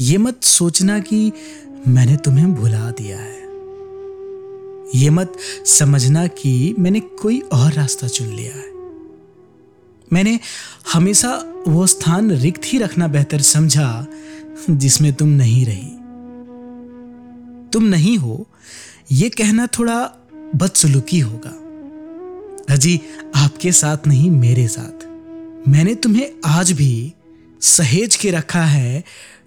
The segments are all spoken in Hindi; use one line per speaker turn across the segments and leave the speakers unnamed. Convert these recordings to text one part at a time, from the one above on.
ये मत सोचना कि मैंने तुम्हें भुला दिया है। ये मत समझना कि मैंने कोई और रास्ता चुन लिया है। मैंने हमेशा वो स्थान रिक्त ही रखना बेहतर समझा, जिसमें तुम नहीं रही। तुम नहीं हो, ये कहना थोड़ा बदसलूकी होगा। अजी, आपके साथ नहीं, मेरे साथ। मैंने तुम्हें आज भी सहेज के रखा है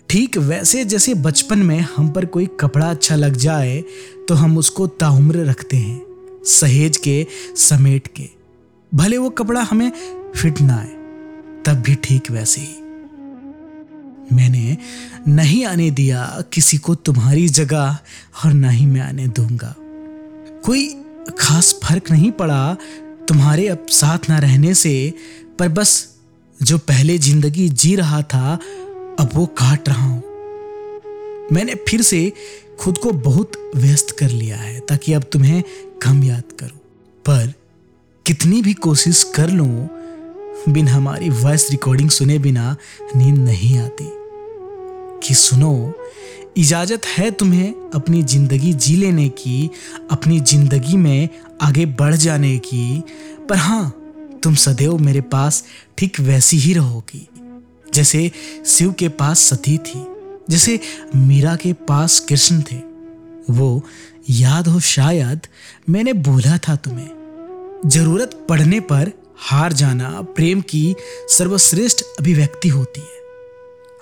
ठीक वैसे जैसे बचपन में हम पर कोई कपड़ा अच्छा लग जाए तो हम उसको ताउम्र रखते हैं, सहेज के, समेट के। भले वो कपड़ा हमें फिट ना आए, तब भी ठीक वैसे ही। मैंने नहीं आने दिया किसी को तुम्हारी जगह, और ना ही मैं आने दूँगा। कोई खास फ़र्क नहीं पड़ा तुम्हारे अब साथ ना रहने से, पर बस जो पहले ज़िंदगी जी रहा था अब वो काट रहा हूँ। मैंने फिर से खुद को बहुत व्यस्त कर लिया है ताकि अब तुम्हें कम याद करूँ। पर कितनी भी कोशिश कर लूँ, बिन हमारी वॉइस रिकॉर्डिंग सुने बिना नींद नहीं आती। कि सुनो, इजाज़त है तुम्हें अपनी ज़िंदगी जी लेने की, अपनी ज़िंदगी में आगे बढ़ जाने की, पर हाँ तुम सदैव मेरे पास ठीक वैसी ही रहोगी। जैसे शिव के पास सती थी, जैसे मीरा के पास कृष्ण थे। वो, याद हो शायद, मैंने बोला था तुम्हें, ज़रूरत पड़ने पर हार जाना प्रेम की सर्वश्रेष्ठ अभिव्यक्ति होती है।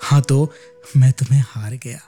हाँ तो मैं तुम्हें हार गया।